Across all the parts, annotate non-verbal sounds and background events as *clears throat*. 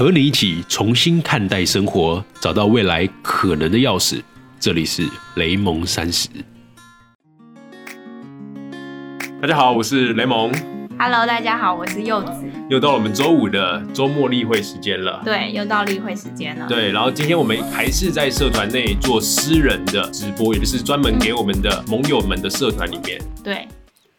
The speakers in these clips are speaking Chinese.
和你一起重新看待生活，找到未来可能的钥匙。这里是雷蒙三十。大家好，我是雷蒙。Hello，大家好，我是柚子。又到了我们周五的周末例会时间了。对，又到例会时间了。对，然后今天我们还是在社团内做私人的直播，也就是专门给我们的盟友们的社团里面。对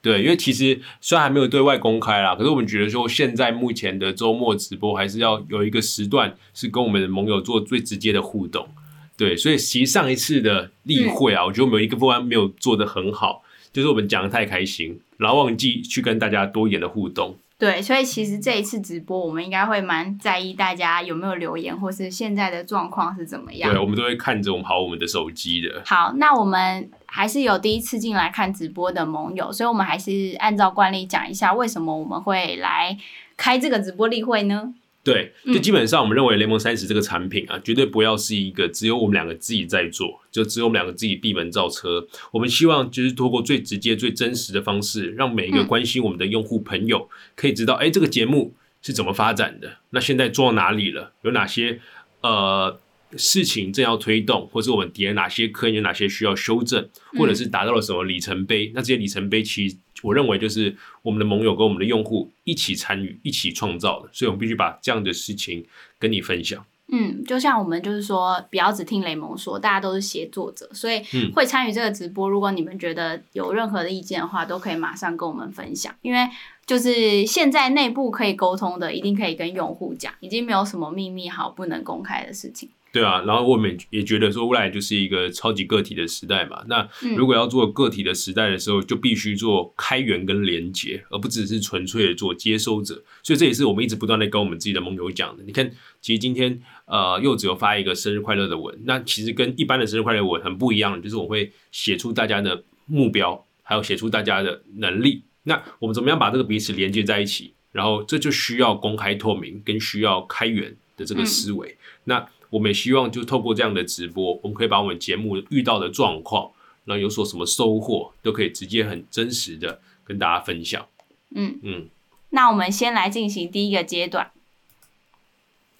对，因为其实虽然还没有对外公开啦，可是我们觉得说，现在目前的周末直播还是要有一个时段是跟我们的盟友做最直接的互动。对，所以其实上一次的例会啊，我觉得我们有一个部分没有做得很好，就是我们讲的太开心，然后忘记去跟大家多一点的互动。对，所以其实这一次直播，我们应该会蛮在意大家有没有留言，或是现在的状况是怎么样对，。我们都会看着我们跑我们的手机的。好，那我们还是有第一次进来看直播的盟友，所以我们还是按照惯例讲一下，为什么我们会来开这个直播例会呢？对，嗯。就基本上我们认为联盟三十这个产品啊，绝对不要是一个只有我们两个自己在做，就只有我们两个自己闭门造车。我们希望就是透过最直接、最真实的方式，让每一个嗯。关心我们的用户朋友可以知道，哎、这个节目是怎么发展的，那现在做到哪里了，有哪些呃事情正要推动，或是我们叠了哪些坑，有哪些需要修正，或者是达到了什么里程碑。那这些里程碑，其实我认为就是我们的盟友跟我们的用户一起参与、一起创造的，所以我们必须把这样的事情跟你分享。嗯，就像我们就是说，不要只听雷蒙说，大家都是协作者，所以嗯会参与这个直播。如果你们觉得有任何的意见的话，都可以马上跟我们分享，因为就是现在内部可以沟通的，一定可以跟用户讲，已经没有什么秘密好不能公开的事情。对啊，然后我们也觉得说，未来就是一个超级个体的时代嘛。那嗯如果要做个体的时代的时候，就必须做开源跟连接，而不只是纯粹的做接收者。所以这也是我们一直不断的跟我们自己的盟友讲的。你看，其实今天呃，柚子有发一个生日快乐的文，那其实跟一般的生日快乐文很不一样的，就是我会写出大家的目标，还有写出大家的能力。那我们怎么样把这个彼此连接在一起？然后这就需要公开透明，跟需要开源的这个思维。那我们也希望就透过这样的直播，我们可以把我们节目遇到的状况，然后有所什么收获，都可以直接很真实的跟大家分享。嗯嗯，那我们先来进行第一个阶段。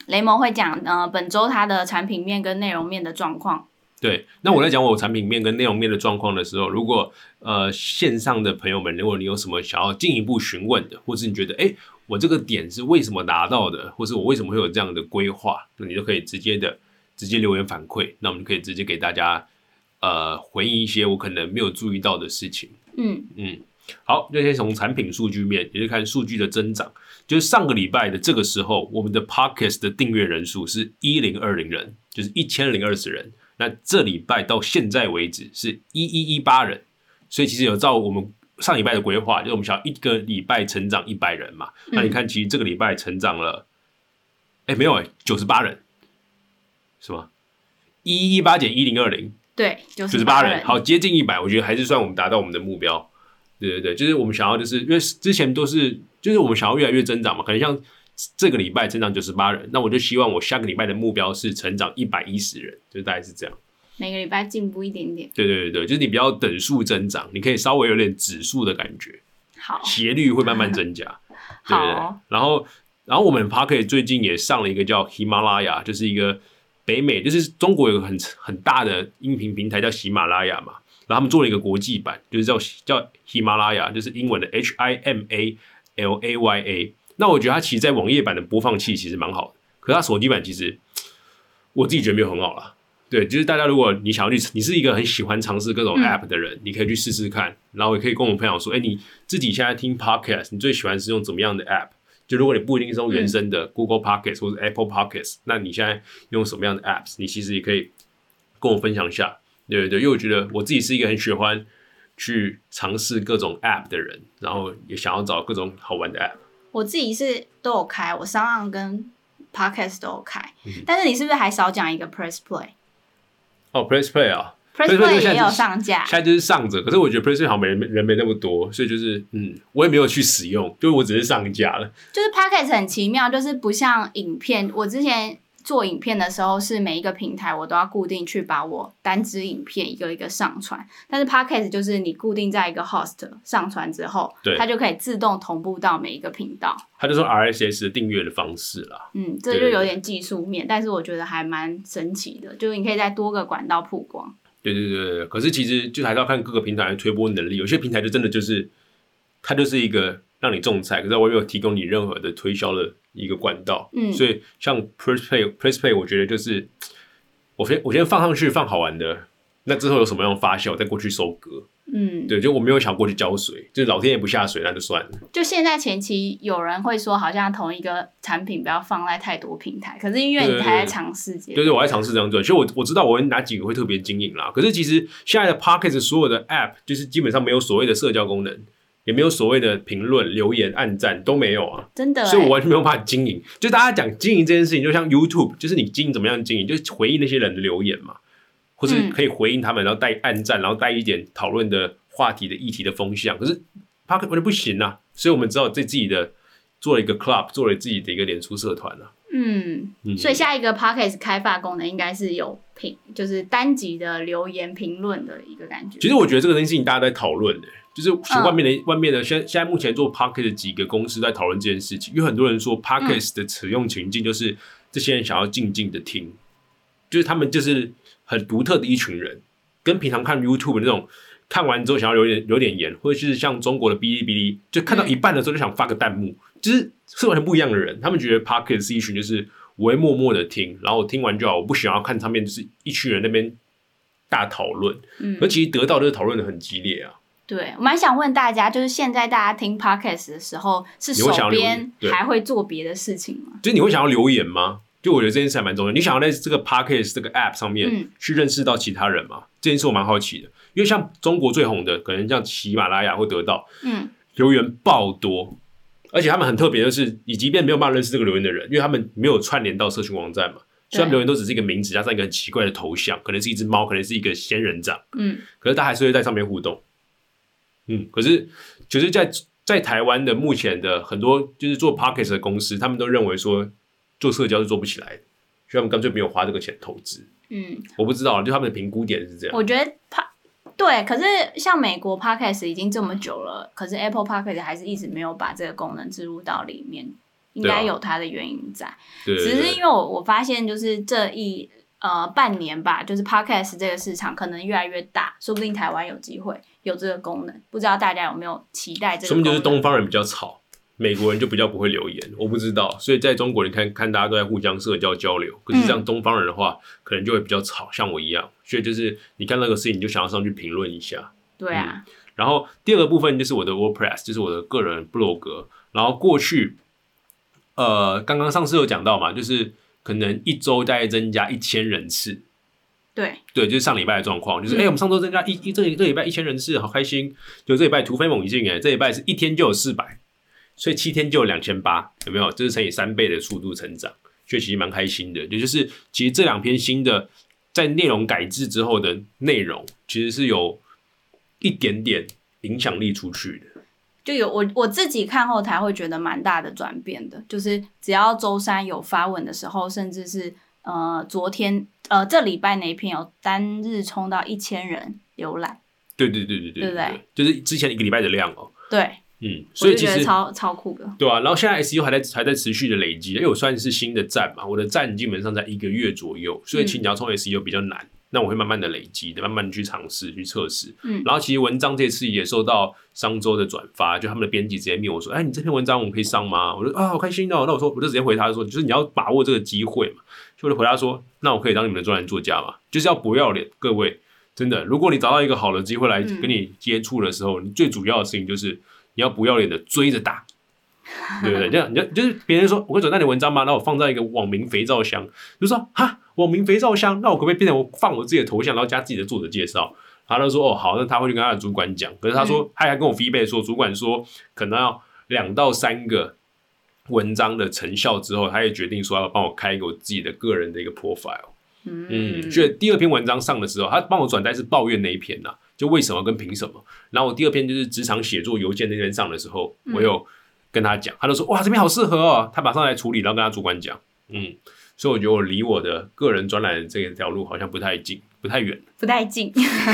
雷蒙会讲呃本周它的产品面跟内容面的状况。对。那我在讲我产品面跟内容面的状况的时候，如果呃线上的朋友们，如果你有什么想要进一步询问的，或是你觉得哎、诶我这个点是为什么拿到的，或是我为什么会有这样的规划，那你就可以直接的直接留言反馈，那我们可以直接给大家呃回应一些我可能没有注意到的事情。嗯嗯，好，那先从产品数据面，也就是看数据的增长。就是上个礼拜的这个时候，我们的 pocket 的订阅人数是一零二零人，就是一千零二十人。那这礼拜到现在为止是一一一八人，所以其实有照我们上礼拜的规划，就是我们想要一个礼拜成长一百人嘛。那你看，其实这个礼拜成长了，哎、没有哎、九十八人，是吗？一一八减一零二零，对，九九十八人。人，好接近一百，我觉得还是算我们达到我们的目标。对对对，就是我们想要，就是因为之前都是，就是我们想要越来越增长嘛，可能像这个礼拜增长九十八人，那我就希望我下个礼拜的目标是成长一百一十人，就大概是这样。每个礼拜进步一点点。对对对对，就是你不要等数增长，你可以稍微有点指数的感觉，好，斜率会慢慢增加。*laughs* 对对对好，然后然后我们 p a r k 最近也上了一个叫喜马拉雅，就是一个北美，就是中国有个很很大的音频平台叫喜马拉雅嘛，然后他们做了一个国际版，就是叫叫喜马拉雅，就是英文的 H I M A L A Y A。那我觉得它其实，在网页版的播放器其实蛮好的，可是它手机版其实我自己觉得没有很好啦。对，就是大家如果你想要去，你是一个很喜欢尝试各种嗯 app 的人，你可以去试试看，然后也可以跟我们分享说，哎，你自己现在听 podcast，你最喜欢是用怎么样的 app？就如果你不一定是用原生的 Google Podcast 或者 Apple Podcast，那你现在用什么样的 apps？你其实也可以跟我分享一下。对对对，因为我觉得我自己是一个很喜欢去尝试各种 app 的人，然后也想要找各种好玩的 app。我自己是都有开，我上岸跟 podcast 都有开，嗯但是你是不是还少讲一个 press play？press 哦，Press Play 啊，，Press Play 也有上架现，在就是上着，可是我觉得 Press Play 好像没人人没那么多，所以就是嗯，我也没有去使用，就是我只是上架了。就是 podcast 很奇妙，就是不像影片。我之前做影片的时候，是每一个平台我都要固定去把我单支影片一个一个上传。但是 Podcast 就是你固定在一个 host 上传之后，对它就可以自动同步到每一个频道。它就是 RSS 的订阅的方式啦。嗯，这就有点技术面，但是我觉得还蛮神奇的，就是你可以在多个管道曝光。对对对对，可是其实就还是要看各个平台的推播能力，有些平台就真的就是它就是一个让你种菜，可是我没有提供你任何的推销的一个管道。嗯所以像 Press Play，我觉得就是我先我先放上去放好玩的，那之后有什么样的发酵，再过去收割。嗯，对，就我没有想过去浇水，就老天爷不下水，那就算了。就现在前期有人会说，好像同一个产品不要放在太多平台，可是因为你还在尝试阶段，对对，我在尝试这样做。其实我我知道我哪几个会特别经营啦，可是其实现在的 Pocket 所有的 App 就是基本上没有所谓的社交功能，也没有所谓的评论、留言、暗赞都没有啊。真的欸，所以我完全没有办法经营。就大家讲经营这件事情，就像 YouTube，就是你经营怎么样经营，就是回应那些人的留言嘛，或是嗯可以回应他们，然后带暗赞，然后带一点讨论的话题的议题的风向。可是 Pocket 完全不行啊，所以我们只好在自己的做了一个 club，做了自己的一个脸书社团啊。嗯，嗯，所以下一个 Pocket 开发功能应该是有评，就是单集的留言评论的一个感觉。其实我觉得这个东西大家在讨论的，就是外面的、外面的，现现在目前做 Pocket 的几个公司在讨论这件事情，因为很多人说 Pocket 的使用情境就是这些人想要静静的听，就是他们就是很独特的一群人，跟平常看 YouTube 那种看完之后想要留点留点言，或者是像中国的哔哩哔哩，就看到一半的时候就想发个弹幕，就是是完全不一样的人。他们觉得 Pocket 是一群就是我会默默的听，然后我听完就好，我不想要看上面就是一群人那边大讨论。嗯而，其实得到的讨论的很激烈啊。对，我蛮想问大家，就是现在大家听 podcast 的时候，是手边还会做别的事情吗？就是你会想要留言吗？就我觉得这件事还蛮重要。你想要在这个 podcast 这个 app 上面嗯去认识到其他人吗？这件事我蛮好奇的，因为像中国最红的，可能像喜马拉雅或得到嗯留言爆多，而且他们很特别就是，你即便没有办法认识这个留言的人，因为他们没有串联到社群网站嘛，所以他们对留言都只是一个名字加上一个很奇怪的头像，可能是一只猫，可能是一个仙人掌。嗯可是他还是会在上面互动。嗯，可是就是在在台湾的目前的很多就是做 p o c k e t 的公司，他们都认为说做社交是做不起来的，所以他们干脆没有花这个钱投资。嗯，我不知道，就他们的评估点是这样。我觉得 pa 对，可是像美国 podcast 已经这么久了，可是 Apple podcast 还是一直没有把这个功能植入到里面，应该有它的原因在。对对对只是因为我我发现，就是这一呃半年吧，就是 podcast 这个市场可能越来越大，说不定台湾有机会有这个功能，不知道大家有没有期待这个说明？就是东方人比较吵，美国人就比较不会留言，我不知道。所以在中国，你看看大家都在互相社交交流，可是像东方人的话，可能就会比较吵，像我一样。所以就是你看那个事情，你就想要上去评论一下。对啊，然后第二个部分就是我的 WordPress，就是我的个人部落格。然后过去，呃，刚刚上次有讲到嘛，就是可能一周大概增加一千人次，对，对，就是上礼拜的状况，就是嗯哎、我们上周增加一一这这礼拜一千人次，好开心。就这礼拜突飞猛进，哎，这礼拜是一天就有四百，所以七天就有两千八，有没有？这是乘以三倍的速度成长，所以其实蛮开心的。也就是其实这两篇新的在内容改制之后的内容，其实是有一点点影响力出去的。就有我我自己看后台会觉得蛮大的转变的，就是只要周三有发文的时候，甚至是呃昨天呃这礼拜那一篇有单日冲到一千人浏览，对对对对对对不对就是之前一个礼拜的量哦、对，嗯，所以其实超超酷的，对啊，然后现在 SEO 还在还在持续的累积，因为我算是新的站嘛，我的站基本上在一个月左右，所以其实你要冲 SEO 比较难。那我会慢慢的累积的，慢慢地去尝试去测试。嗯然后其实文章这次也受到商周的转发，就他们的编辑直接面我说：“哎，你这篇文章我们可以上吗？”我说：“啊，好开心哦。”那我说我就直接回他说：“就是你要把握这个机会嘛。”就会回答说：“那我可以当你们的专栏作家嘛？”就是要不要脸，各位真的，如果你找到一个好的机会来嗯跟你接触的时候，你最主要的事情就是你要不要脸的追着打。对不对？这 *laughs* 样你就就是别人说我会转载你文章吗？那我放在一个网名肥皂箱，就说哈网名肥皂箱，那我可不可以变成我放我自己的头像，然后加自己的作者介绍？然后他就说哦好，那他会去跟他的主管讲。可是他说、他还跟我 feedback 说，主管说可能要两到三个文章的成效之后，他也决定说要帮我开一个我自己的个人的一个 profile。嗯，嗯，所以第二篇文章上的时候，他帮我转载是抱怨那一篇呐、就为什么跟凭什么。然后我第二篇就是职场写作邮件那篇上的时候，嗯我有跟他讲，他就说哇这篇好适合哦，他马上来处理，然后跟他主管讲，嗯，所以我觉得我离我的个人专栏这条路好像不太近，不太远。不太近。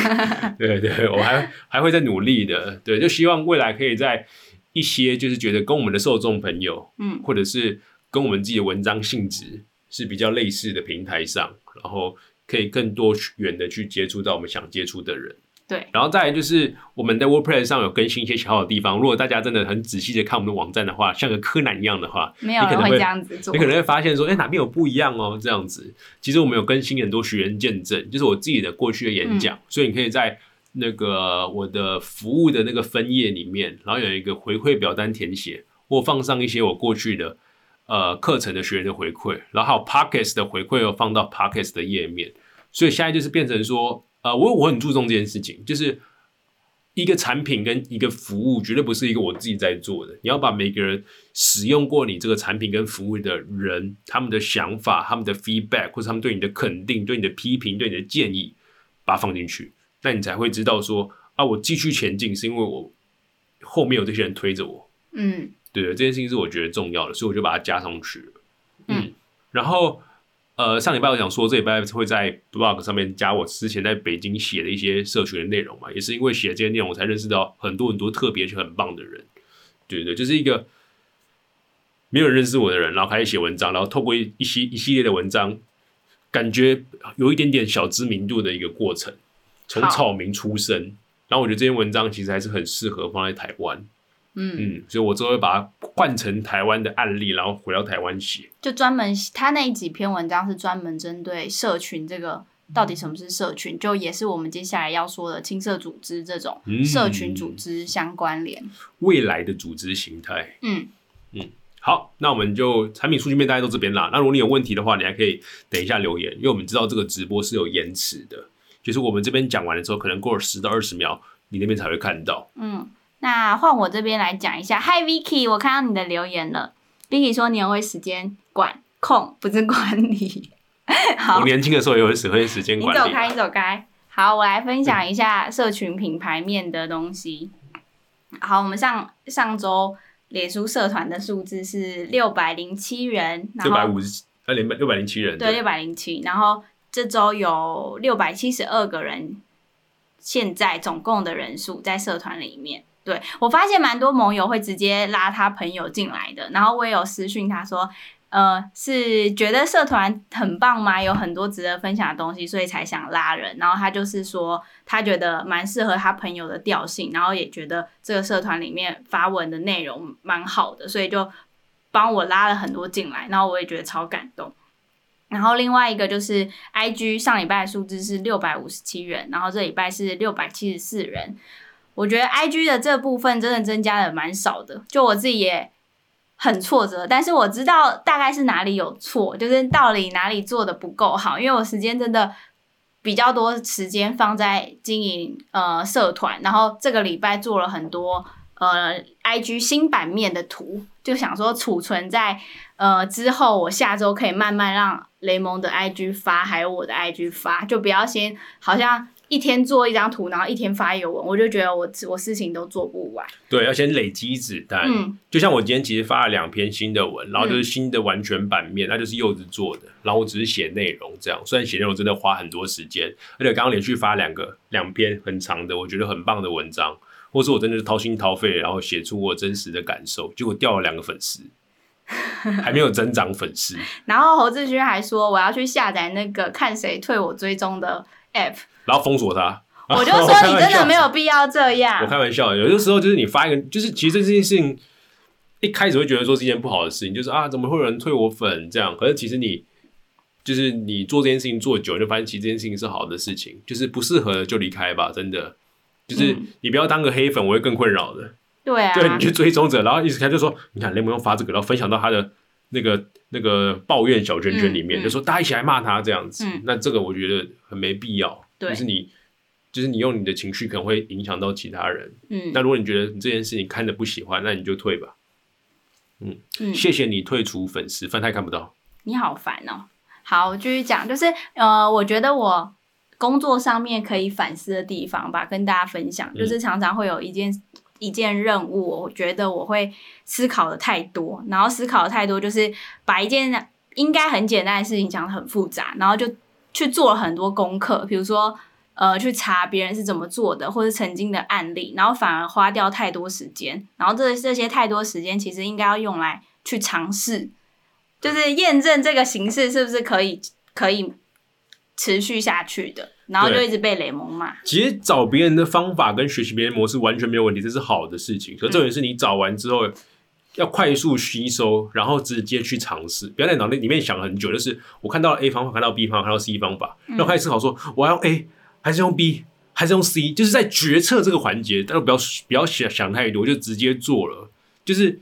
*laughs* 对对，我还还会再努力的。对，就希望未来可以在一些就是觉得跟我们的受众朋友，嗯或者是跟我们自己的文章性质是比较类似的平台上，然后可以更多元的去接触到我们想接触的人。对，然后再来就是我们在 WordPress 上有更新一些小小的地方。如果大家真的很仔细的看我们的网站的话，像个柯南一样的话，没有人会你可能会这样子做你。可能会发现说，哎、哪边有不一样哦，这样子。其实我们有更新很多学员见证，就是我自己的过去的演讲，所以你可以在那个我的服务的那个分页里面，然后有一个回馈表单填写，或放上一些我过去的呃课程的学员的回馈，然后还有 Pockets 的回馈又放到 Pockets 的页面，所以现在就是变成说，呃，我我很注重这件事情，就是。一个产品跟一个服务绝对不是一个我自己在做的，你要把每个人使用过你这个产品跟服务的人，他们的想法、他们的 feedback，或者他们对你的肯定、对你的批评、对你的建议，把它放进去，那你才会知道说啊，我继续前进是因为我后面有这些人推着我，嗯对的，这件事情是我觉得重要的，所以我就把它加上去了。嗯，然后呃，上礼拜我想说，这礼拜会在 blog 上面加我之前在北京写的一些社群的内容嘛，也是因为写这些内容，我才认识到很多很多特别且很棒的人。对对，就是一个没有人认识我的人，然后开始写文章，然后透过一一系一系列的文章，感觉有一点点小知名度的一个过程，从草民出身。然后我觉得这篇文章其实还是很适合放在台湾，嗯，嗯，所以我之后会把它换成台湾的案例，然后回到台湾写。就专门他那几篇文章是专门针对社群这个。到底什么是社群？就也是我们接下来要说的青社组织这种嗯社群组织相关联。未来的组织形态。嗯嗯，好，那我们就产品数据面大家都这边啦。那如果你有问题的话，你还可以等一下留言，因为我们知道这个直播是有延迟的，就是我们这边讲完了之后，可能过了十到二十秒，你那边才会看到。嗯，那换我这边来讲一下。Hi Vicky，我看到你的留言了。Vicky 说你很会时间管控，不是管理。好我，年轻的时候也有时会时间管理啊。你走开，你走开。好，我来分享一下社群品牌面的东西。好，我们上上周脸书社团的数字是六百零七人，六百五十，呃，零六百零七人。对六百零七，然后这周有六百七十二个人，现在总共的人数在社团里面。对我发现蛮多盟友会直接拉他朋友进来的，然后我也有私讯他说，呃，是觉得社团很棒吗？有很多值得分享的东西，所以才想拉人。然后他就是说，他觉得蛮适合他朋友的调性，然后也觉得这个社团里面发文的内容蛮好的，所以就帮我拉了很多进来，然后我也觉得超感动。然后另外一个就是 I G 上礼拜的数字是六百五十七人，然后这礼拜是六百七十四人。我觉得 I G 的这部分真的增加的蛮少的，就我自己也很挫折，但是我知道大概是哪里有错，就是到底哪里做的不够好，因为我时间真的比较多时间放在经营呃社团，然后这个礼拜做了很多呃 IG 新版面的图，就想说储存在呃之后，我下周可以慢慢让雷蒙的 IG 发，还有我的 IG 发，就不要先好像一天做一张图，然后一天发一个文，我就觉得我我事情都做不完。对，要先累积子弹。嗯，就像我今天其实发了两篇新的文，然后就是新的完全版面，那就是柚子做的，然后我只是写内容这样。虽然写内容真的花很多时间，而且刚刚连续发两个两篇很长的，我觉得很棒的文章，或是我真的是掏心掏肺，然后写出我真实的感受，结果掉了两个粉丝，还没有增长粉丝。*laughs* 然后侯志勋还说我要去下载那个看谁退我追踪的 app，然后封锁他。我就 *laughs* 说你真的没有必要这样我样。开玩笑，有的时候就是你发一个，就是其实这件事情一开始会觉得说是一件不好的事情，就是啊，怎么会有人退我粉这样？可是其实你就是你做这件事情做久，就发现其实这件事情是好的事情，就是不适合的就离开吧，真的。就是嗯你不要当个黑粉，我会更困扰的。对啊，对你去追踪者，然后一直看就说，你看雷蒙用发这个，然后分享到他的那个那个抱怨小圈圈里面，嗯嗯就说大家一起来骂他这样子。嗯那这个我觉得很没必要，对就是你就是你用你的情绪可能会影响到其他人。嗯那如果你觉得你这件事情看着不喜欢，那你就退吧。嗯，谢谢你退出粉丝，范太看不到。你好烦哦。好，我继续讲，就是呃，我觉得我工作上面可以反思的地方吧，跟大家分享，嗯。就是常常会有一件一件任务，我觉得我会思考的太多，然后思考的太多，就是把一件应该很简单的事情讲的很复杂，然后就去做了很多功课，比如说呃去查别人是怎么做的，或者曾经的案例，然后反而花掉太多时间，然后这这些太多时间其实应该要用来去尝试，就是验证这个形式是不是可以 *clears throat* 可以持续下去的，然后就一直被雷蒙骂。其实找别人的方法跟学习别人模式完全没有问题，这是好的事情。可重点是你找完之后。要快速吸收，然后直接去尝试，不要在脑袋里面想很久。就是我看到了 A 方法，看到 B 方法，看到 C 方法，然后开始思考说我要用 A 还是用 B 还是用 C，就是在决策这个环节，但是不要不要想想太多，就直接做了。就是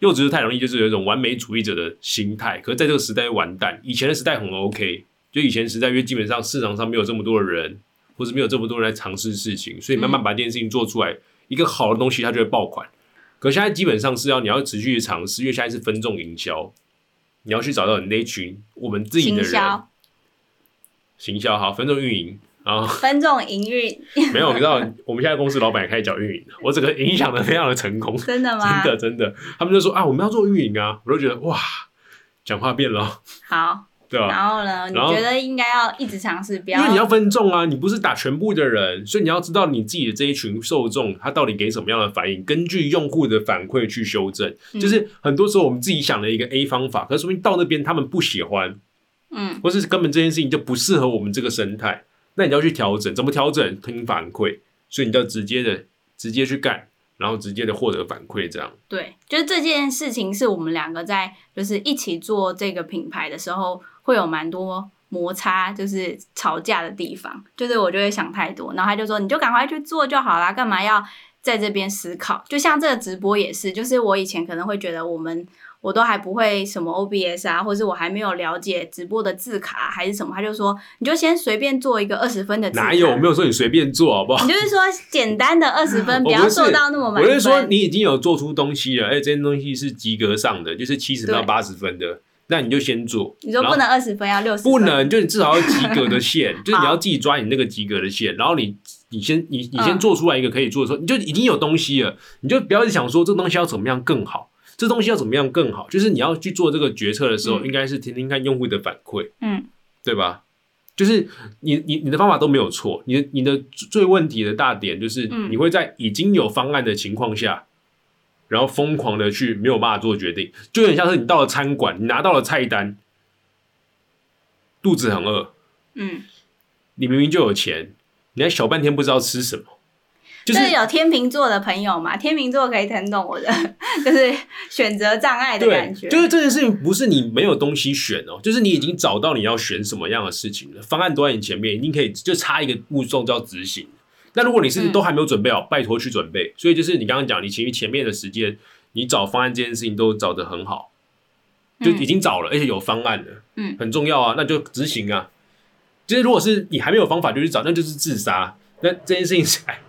又只是太容易，就是有一种完美主义者的心态。可是在这个时代完蛋，以前的时代很 OK，就以前时代因为基本上市场上没有这么多的人，或是没有这么多人来尝试事情，所以慢慢把这件事情做出来，一个好的东西它就会爆款。可现在基本上是要你要持续尝试，因为现在是分众营销，你要去找到你那群我们自己的人，行销。行销好，分众运营，啊分众营运，没有，你知道我们现在公司老板也开始讲运营，我整个影响的非常的成功，真的吗？真的真的，他们就说啊，我们要做运营啊，我就觉得哇，讲话变了，好，然后呢？你觉得应该要一直尝试，不要因为你要分众啊，你不是打全部的人，所以你要知道你自己的这一群受众，他到底给什么样的反应，根据用户的反馈去修正。嗯就是很多时候我们自己想了一个 A 方法，可是说明到那边他们不喜欢，嗯或是根本这件事情就不适合我们这个生态，那你就要去调整，怎么调整？听反馈，所以你就直接的直接去干，然后直接的获得反馈，这样。对，就是这件事情是我们两个在就是一起做这个品牌的时候，会有蛮多摩擦，就是吵架的地方。就是我就会想太多，然后他就说你就赶快去做就好啦，干嘛要在这边思考？就像这个直播也是，就是我以前可能会觉得我们。我都还不会什么 OBS 啊，或是我还没有了解直播的字卡、啊、还是什么，他就说你就先随便做一个二十分的字卡。哪有？我没有说你随便做，好不好你？就是说简单的二十分，*laughs* 不要做到那么满分。我是说，你已经有做出东西了，而且，这件东西是及格上的，就是七十到八十分的，那你就先做。你说不能二十分，要六十。不能，就你至少要及格的线，*laughs* 就是你要自己抓你那个及格的线，然后你你先你你先嗯做出来一个可以做的时候，你就已经有东西了，你就不要想说这东西要怎么样更好，这东西要怎么样更好，就是你要去做这个决策的时候，嗯应该是听听看用户的反馈，嗯对吧？就是你你你的方法都没有错，你的你的最问题的大点就是嗯你会在已经有方案的情况下，然后疯狂的去没有办法做决定，就有点像是你到了餐馆，你拿到了菜单，肚子很饿，嗯，你明明就有钱，你还小半天不知道吃什么，就就是是有天秤座的朋友嘛，天秤座可以很懂我的，*laughs* 就是选择障碍的感觉。就是这件事情不是你没有东西选哦，就是你已经找到你要选什么样的事情了，方案都在你前面，一定可以就差一个步骤叫执行。那如果你是嗯都还没有准备好，拜托去准备。所以就是你刚刚讲，你其实前面的时间，你找方案这件事情都找得很好，就已经找了，而且有方案了，嗯，很重要啊，那就执行啊。就是如果是你还没有方法就去找，那就是自杀。那这件事情是哎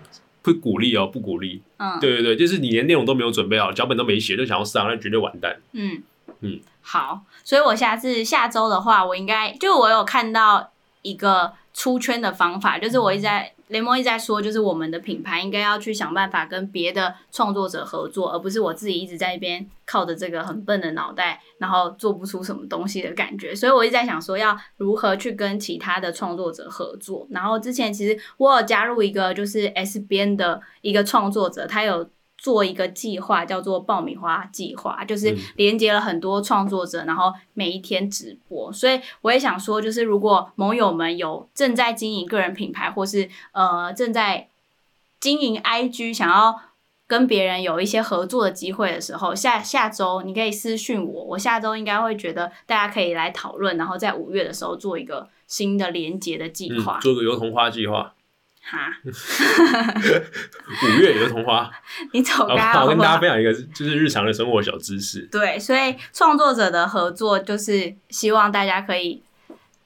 不鼓励哦，不鼓励。嗯，对对对，就是你连内容都没有准备好，脚本都没写，就想要上，那绝对完蛋。嗯嗯，好，所以我下次下周的话，我应该就我有看到一个出圈的方法，就是我一直在雷蒙一直在说，就是我们的品牌应该要去想办法跟别的创作者合作，而不是我自己一直在一边靠着这个很笨的脑袋，然后做不出什么东西的感觉。所以我一直在想说，要如何去跟其他的创作者合作。然后之前其实我有加入一个就是 S 边的一个创作者，他有。做一个计划叫做爆米花计划，就是嗯连接了很多创作者，然后每一天直播。所以我也想说，就是如果盟友们有正在经营个人品牌，或是呃正在经营 IG，想要跟别人有一些合作的机会的时候，下下周你可以私讯我，我下周应该会觉得大家可以来讨论，然后在五月的时候做一个新的连接的计划嗯，。做个油桐花计划，哈，*laughs* 五月油桐花。*laughs* 你走好，开我，跟大家？分享一个就是日常的生活小知识。对，所以创作者的合作就是希望大家可以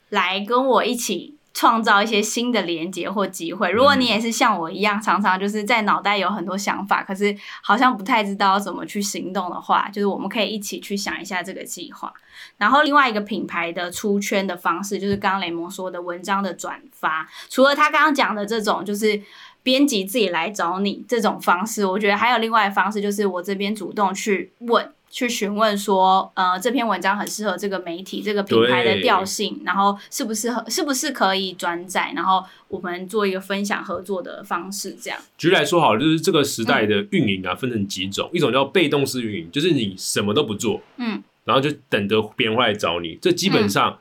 来跟我一起创造一些新的连接或机会。如果你也是像我一样，常常就是在脑袋有很多想法，可是好像不太知道怎么去行动的话，就是我们可以一起去想一下这个计划。然后另外一个品牌的出圈的方式，就是刚刚雷蒙说的文章的转发。除了他刚刚讲的这种，就是编辑自己来找你这种方式，我觉得还有另外的方式，就是我这边主动去问，去询问说，呃，这篇文章很适合这个媒体、这个品牌的调性，然后适不适合，是不是可以转载，然后我们做一个分享合作的方式，这样。举例来说好了，就是这个时代嗯的运营啊，分成几种，一种叫被动式运营，就是你什么都不做，嗯，然后就等着别人会来找你，这基本上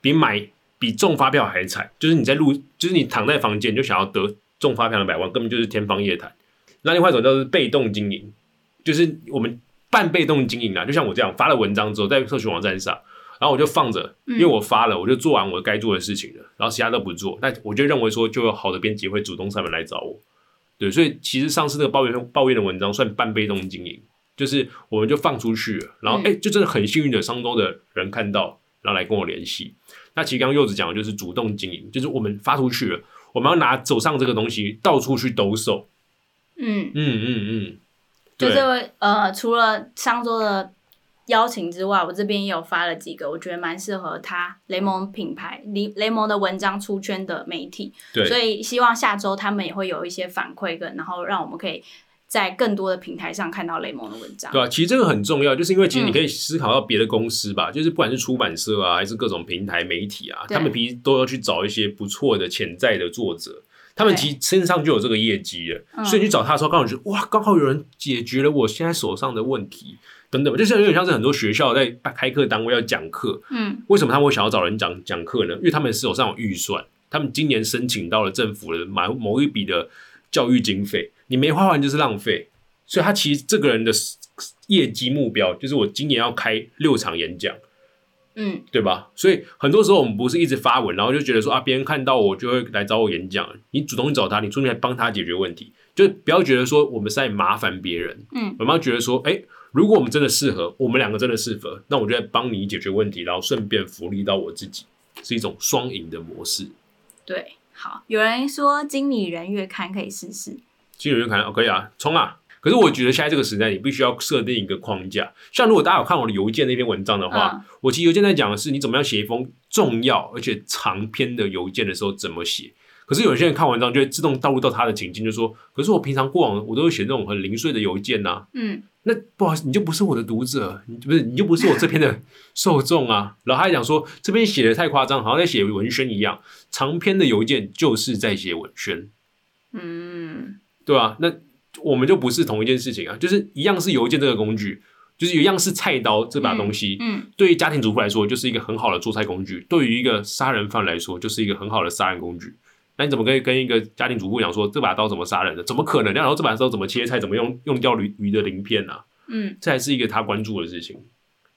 比买比中发票还惨，就是你在路，就是你躺在房间就想要得中发票两百万，根本就是天方夜谭。那另外一种叫做被动经营，就是我们半被动经营啊，就像我这样发了文章之后，在社群网站上，然后我就放着，因为我发了，我就做完我该做的事情了，然后其他都不做，那我就认为说，就有好的编辑会主动上门来找我。对，所以其实上次那个抱怨抱怨的文章算半被动经营，就是我们就放出去了，然后哎、嗯诶就真的很幸运的商周的人看到，然后来跟我联系。那其实刚刚柚子讲的就是主动经营，就是我们发出去了，我们要拿走上这个东西到处去兜售。嗯，嗯嗯嗯，就是对呃，除了上周的邀请之外，我这边也有发了几个我觉得蛮适合他雷蒙品牌雷雷蒙的文章出圈的媒体，对。所以希望下周他们也会有一些反馈跟，然后让我们可以在更多的平台上看到雷蒙的文章。对啊，其实这个很重要，就是因为其实你嗯。可以思考到别的公司吧，就是不管是出版社啊，还是各种平台媒体啊，他们平时都要去找一些不错的潜在的作者。他们其实身上就有这个业绩了，嗯所以你去找他的时候，刚好觉得哇，刚好有人解决了我现在手上的问题，等等，就像有点像是很多学校在开课单位要讲课，嗯为什么他们会想要找人讲讲课呢？因为他们手上有预算，他们今年申请到了政府的某某一笔的教育经费，你没花完就是浪费。所以他其实这个人的业绩目标就是我今年要开六场演讲，嗯对吧？所以很多时候我们不是一直发文，然后就觉得说啊，别人看到我就会来找我演讲。你主动去找他，你出面来帮他解决问题，就不要觉得说我们是在麻烦别人。嗯，我们要觉得说，哎、如果我们真的适合，我们两个真的适合，那我就在帮你解决问题，然后顺便福利到我自己，是一种双赢的模式。对，好，有人说经理人月刊可以试试。其实有人看，哦，可以啊，冲啊！可是我觉得现在这个时代，你必须要设定一个框架。像如果大家有看我的邮件那篇文章的话，嗯我其实邮件在讲的是你怎么样写一封重要而且长篇的邮件的时候怎么写。可是有些人看文章就会自动倒入到他的情境，就说：“可是我平常过往我都会写那种很零碎的邮件呐、嗯那不好意思，你就不是我的读者，你不是你就不是我这篇的受众啊。然后他还讲说，这边写的太夸张，好像在写文宣一样。长篇的邮件就是在写文宣，嗯对吧、那我们就不是同一件事情啊，就是一样是邮件这个工具，就是一样是菜刀这把东西。嗯对于家庭主妇来说，就是一个很好的做菜工具；对于一个杀人犯来说，就是一个很好的杀人工具。那你怎么可以跟一个家庭主妇讲说，这把刀怎么杀人的？怎么可能？然后这把刀怎么切菜？怎么用用掉鱼鱼的鳞片啊？嗯这还是一个他关注的事情，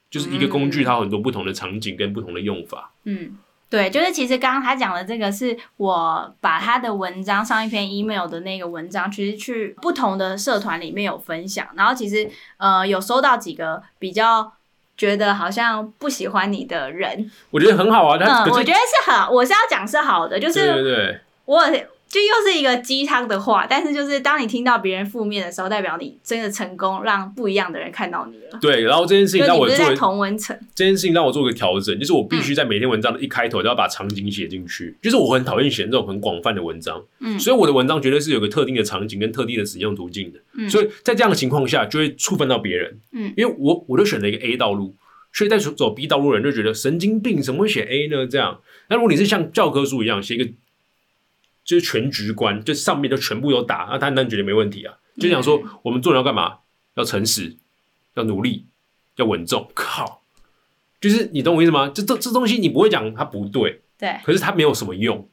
就是一个工具，它有很多不同的场景跟不同的用法。嗯，对，就是其实刚刚他讲的这个，是我把他的文章上一篇 email 的那个文章，其实去不同的社团里面有分享，然后其实呃有收到几个比较。觉得好像不喜欢你的人，我觉得很好啊，他嗯，可是我觉得是好，我是要讲是好的，就是对对是对，我就又是一个鸡汤的话，但是就是当你听到别人负面的时候，代表你真的成功让不一样的人看到你了，对。然后这件事情让我做同文层，这件事情让我做个调整，就是我必须在每篇文章的一开头就要把场景写进去。就是我很讨厌写这种很广泛的文章，嗯所以我的文章绝对是有个特定的场景跟特定的使用途径的。嗯所以在这样的情况下，就会触犯到别人。嗯因为我我就选了一个 A 道路，所以在走 B 道路的人就觉得神经病，怎么会写 A 呢？这样，那如果你是像教科书一样写一个，就是全局观，就上面就全部都打，那他当然觉得没问题啊。就想说，我们做人要干嘛？要诚实，要努力，要稳重。靠，就是你懂我意思吗？这这这东西你不会讲它不对，对，可是它没有什么用，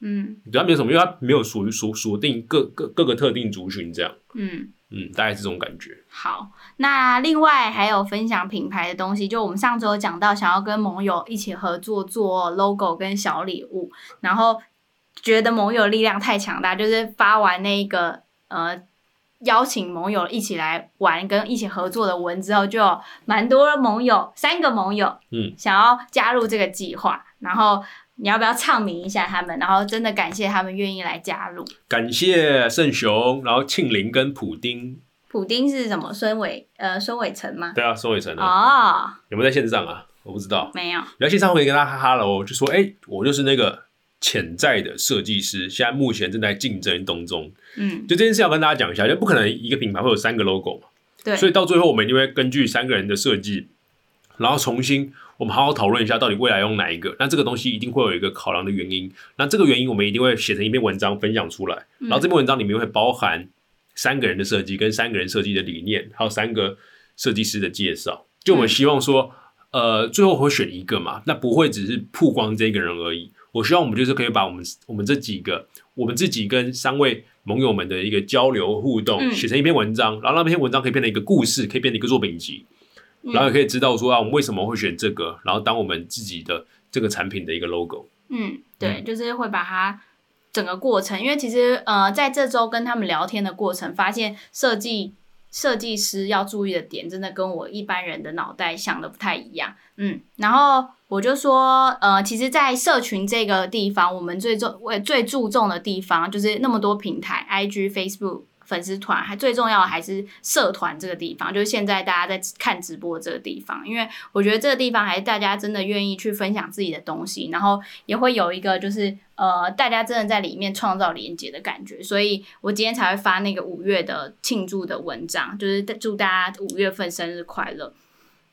嗯对它没有什么，因为它没有属于锁锁定各各各个特定族群这样。嗯。嗯，大概是这种感觉。好，那另外还有分享品牌的东西，就我们上周有讲到，想要跟盟友一起合作做 logo 跟小礼物，然后觉得盟友力量太强大，就是发完那个呃邀请盟友一起来玩跟一起合作的文之后，就有蛮多盟友，三个盟友，嗯，想要加入这个计划，然后你要不要唱名一下他们？然后真的感谢他们愿意来加入。感谢圣雄，然后庆林跟普丁，普丁是什么？孙伟呃孙伟成吗？对啊，孙伟成啊，哦，有没有在线上啊？我不知道。没有。然后线上可以跟他哈哈了哦，就说哎、我就是那个潜在的设计师，现在目前正在竞争当中。嗯就这件事要跟大家讲一下，就不可能一个品牌会有三个 logo 嘛。对，所以到最后我们一定会根据三个人的设计，然后重新我们好好讨论一下到底未来用哪一个。那这个东西一定会有一个考量的原因，那这个原因我们一定会写成一篇文章分享出来。然后这篇文章里面会包含三个人的设计跟三个人设计的理念，还有三个设计师的介绍。就我们希望说，呃，最后会选一个嘛，那不会只是曝光这个人而已。我希望我们就是可以把我们我们这几个我们自己跟三位盟友们的一个交流互动嗯写成一篇文章，然后那篇文章可以变成一个故事，可以变成一个作品集，嗯然后也可以知道说啊，我们为什么会选这个，然后当我们自己的这个产品的一个 logo。嗯，对，就是会把它整个过程，因为其实呃，在这周跟他们聊天的过程，发现设计设计师要注意的点，真的跟我一般人的脑袋想的不太一样。嗯，然后我就说，呃，其实，在社群这个地方，我们最重为最注重的地方，就是那么多平台，IG、Facebook。粉丝团还最重要的还是社团这个地方，就是现在大家在看直播这个地方，因为我觉得这个地方还是大家真的愿意去分享自己的东西，然后也会有一个就是呃，大家真的在里面创造连接的感觉，所以我今天才会发那个五月的庆祝的文章，就是祝大家五月份生日快乐。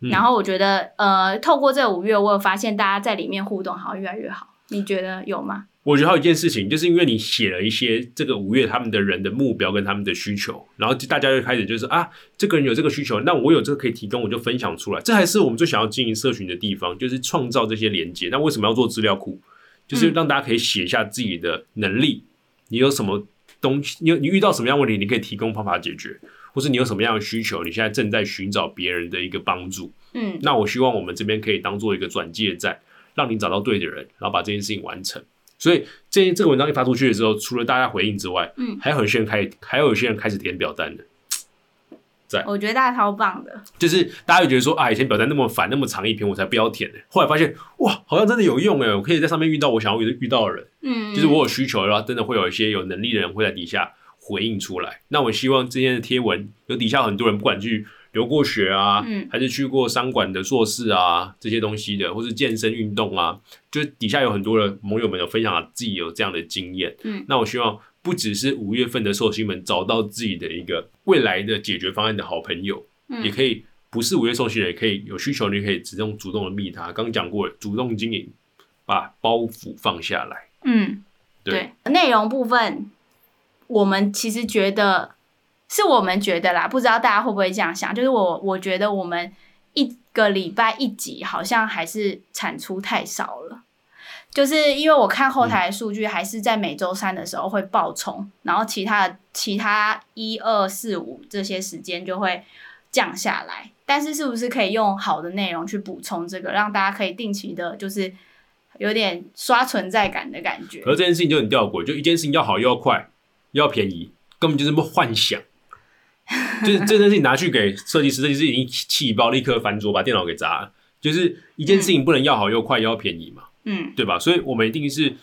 嗯然后我觉得呃，透过这五月，我有发现大家在里面互动好像越来越好，你觉得有吗？我觉得还有一件事情，就是因为你写了一些这个五月他们的人的目标跟他们的需求，然后就大家就开始就是啊，这个人有这个需求，那我有这个可以提供，我就分享出来。这还是我们最想要经营社群的地方，就是创造这些连接。那为什么要做资料库？就是让大家可以写下自己的能力，你有什么东西，你你遇到什么样的问题，你可以提供方法解决，或是你有什么样的需求，你现在正在寻找别人的一个帮助。嗯那我希望我们这边可以当做一个转介站，让你找到对的人，然后把这件事情完成。所以这这个文章一发出去的时候，除了大家回应之外，嗯，还有一些人开，还有一些人开始填表单的，在我觉得大家超棒的，就是大家会觉得说啊，以前表单那么烦，那么长一篇，我才不要填呢。后来发现哇，好像真的有用哎，我可以在上面遇到我想要遇遇到的人，嗯，就是我有需求，然后真的会有一些有能力的人会在底下回应出来。那我希望今天的贴文有底下很多人，不管去留过学啊，嗯还是去过商管的硕士啊这些东西的，或是健身运动啊，就是底下有很多的盟友们有分享自己有这样的经验。嗯，那我希望不只是五月份的寿星们找到自己的一个未来的解决方案的好朋友，嗯也可以不是五月寿星人，也可以有需求，你可以主动主动的密他。刚讲过，主动经营，把包袱放下来。嗯，对对，内容部分，我们其实觉得是我们觉得啦，不知道大家会不会这样想？就是我我觉得我们一个礼拜一集好像还是产出太少了。就是因为我看后台的数据，还是在每周三的时候会爆冲，然后其他的其他一二四五这些时间就会降下来。但是是不是可以用好的内容去补充这个，让大家可以定期的，就是有点刷存在感的感觉可？是这件事情就很吊诡，就一件事情要好又要快又要便宜，根本就是么幻想。*laughs* 就是这件事情拿去给设计师，设计师已经气爆，立刻翻桌把电脑给砸了。就是一件事情不能要好又快又要便宜嘛，嗯对吧？所以我们一定是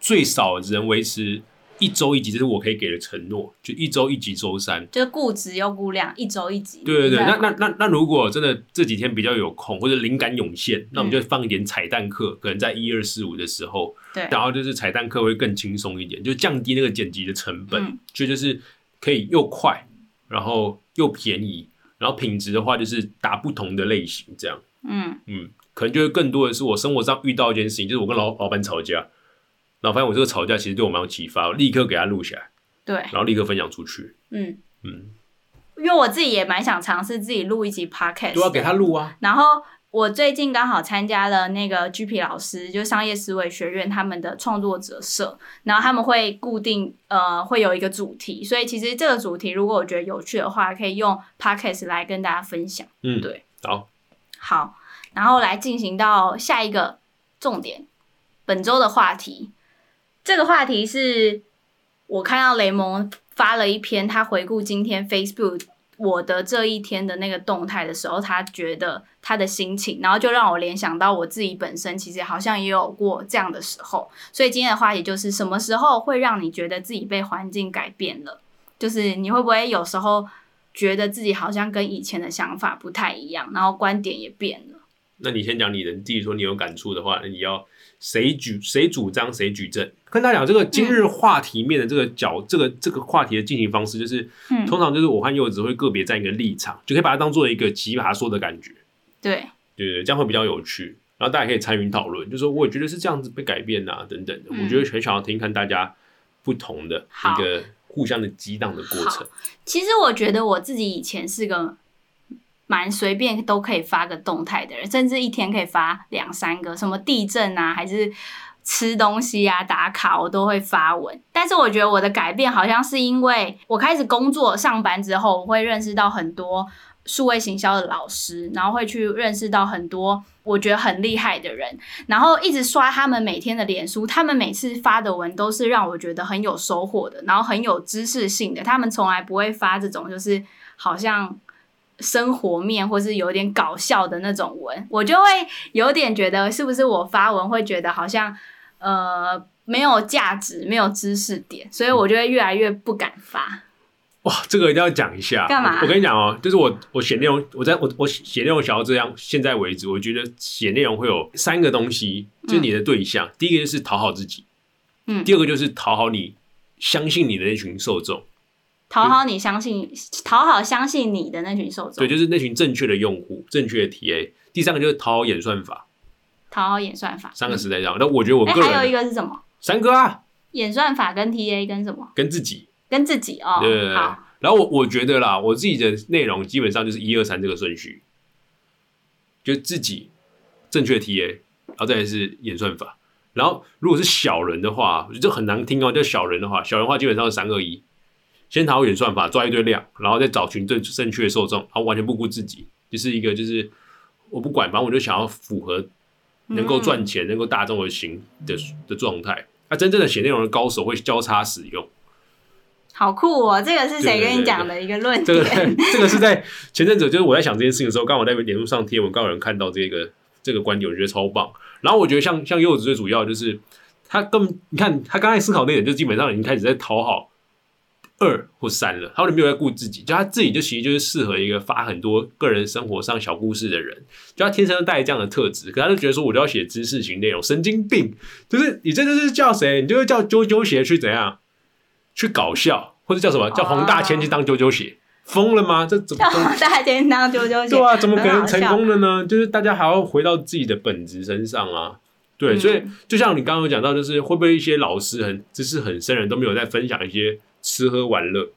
最少只能维持一周一集，这是我可以给的承诺，就一周一集，周三。就是固质又估量，一周一集。对对对，那那那那如果真的这几天比较有空或者灵感涌现，那我们嗯就放一点彩蛋课，可能在一二四五的时候，对，然后就是彩蛋课会更轻松一点，就降低那个剪辑的成本，嗯。就就是可以又快，然后又便宜，然后品质的话就是打不同的类型这样，嗯。嗯，可能就会更多的是我生活上遇到一件事情，就是我跟老老板吵架，然后发现我这个吵架其实对我蛮有启发，我立刻给他录下来，对，然后立刻分享出去，嗯，嗯，因为我自己也蛮想尝试自己录一集 podcast，都要的给他录啊，然后我最近刚好参加了那个 GP 老师，就商业思维学院他们的创作者社，然后他们会固定呃会有一个主题，所以其实这个主题如果我觉得有趣的话，可以用 podcast 来跟大家分享。嗯，对，好，好，然后来进行到下一个重点，本周的话题。这个话题是我看到雷蒙发了一篇他回顾今天 Facebook 我的这一天的那个动态的时候，他觉得他的心情，然后就让我联想到我自己本身其实好像也有过这样的时候。所以今天的话题就是什么时候会让你觉得自己被环境改变了？就是你会不会有时候觉得自己好像跟以前的想法不太一样，然后观点也变了？那你先讲你的，你自己说你有感触的话，你要谁举谁主张谁举证。跟大家讲这个今日话题面的这个角，这个这个话题的进行方式，就是嗯通常就是我和柚子会个别站一个立场，就可以把它当做一个奇葩说的感觉，对，对对对，这样会比较有趣。然后大家可以参与讨论，就说我觉得是这样子被改变啊，等等的。嗯我觉得很想要听看大家不同的好一个互相的激荡的过程。其实我觉得我自己以前是个蛮随便都可以发个动态的人，甚至一天可以发两三个，什么地震啊，还是吃东西啊、打卡，我都会发文。但是我觉得我的改变好像是因为我开始工作上班之后，我会认识到很多数位行销的老师，然后会去认识到很多我觉得很厉害的人，然后一直刷他们每天的脸书，他们每次发的文都是让我觉得很有收获的，然后很有知识性的，他们从来不会发这种就是好像。生活面或是有点搞笑的那种文，我就会有点觉得是不是我发文会觉得好像呃没有价值、没有知识点，所以我就会越来越不敢发。哇，这个一定要讲一下。干嘛？我我跟你讲哦，就是我我写内容，我在我我写内容想要这样，现在为止，我觉得写内容会有三个东西，就是你的对象，第一个就是讨好自己，嗯第二个就是讨好你相信你的那群受众，讨好你相信，讨好相信你的那群受众对，，就是那群正确的用户，正确的 TA。第三个就是讨好演算法，讨好演算法。三个时代这样。那我觉得我个人还有一人个是什么？三哥啊，演算法跟 TA 跟什么？跟自己，跟自己哦。对对对。好，然后我我觉得啦，我自己的内容基本上就是一二三这个顺序，就自己正确 TA，然后再来是演算法。然后如果是小人的话，我觉得这很难听哦。叫小人的话，小人的话基本上是三二一，先讨好演算法，抓一堆量，然后再找寻正正确的受众，然后完全不顾自己，就是一个就是我不管，反正我就想要符合能够赚钱、能够大众的行的的状态。那、真正的写内容的高手会交叉使用。好酷哦！这个是谁跟你讲的一个论这个点？*laughs* 这个是在前阵子，就是我在想这件事情的时候，刚好在脸书上贴文，刚好有人看到这个这个观点，我觉得超棒。然后我觉得像像柚子最主要就是他根本你看他刚才思考那点，就基本上已经开始在讨好二或三了，他完全没有在顾自己，就他自己就其实就是适合一个发很多个人生活上小故事的人，就他天生带这样的特质，可他就觉得说我就要写知识型内容，神经病，就是你这就是叫谁？你就是叫啾啾鞋去怎样去搞笑，或者叫什么叫黄大千去当啾啾鞋，疯了吗？这怎么叫大家当啾啾鞋，对啊，怎么可能成功了呢？就是大家还要回到自己的本职身上啊。对，嗯所以就像你刚刚有讲到，就是会不会一些老师很知识很深人都没有在分享一些吃喝玩乐？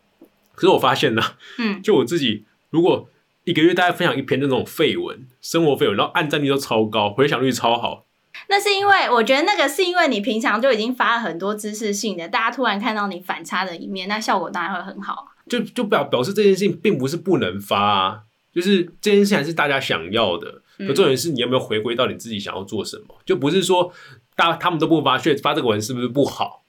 可是我发现呢，嗯，*laughs* 就我自己，如果一个月大概分享一篇那种废文、生活废文，然后按赞率都超高，回响率超好，那是因为我觉得那个是因为你平常就已经发了很多知识性的，大家突然看到你反差的一面，那效果当然会很好啊。就就表表示这件事情并不是不能发啊，就是这件事情还是大家想要的。嗯可重点是你有没有回归到你自己想要做什么，就不是说大他们都不发，却发这个文是不是不好？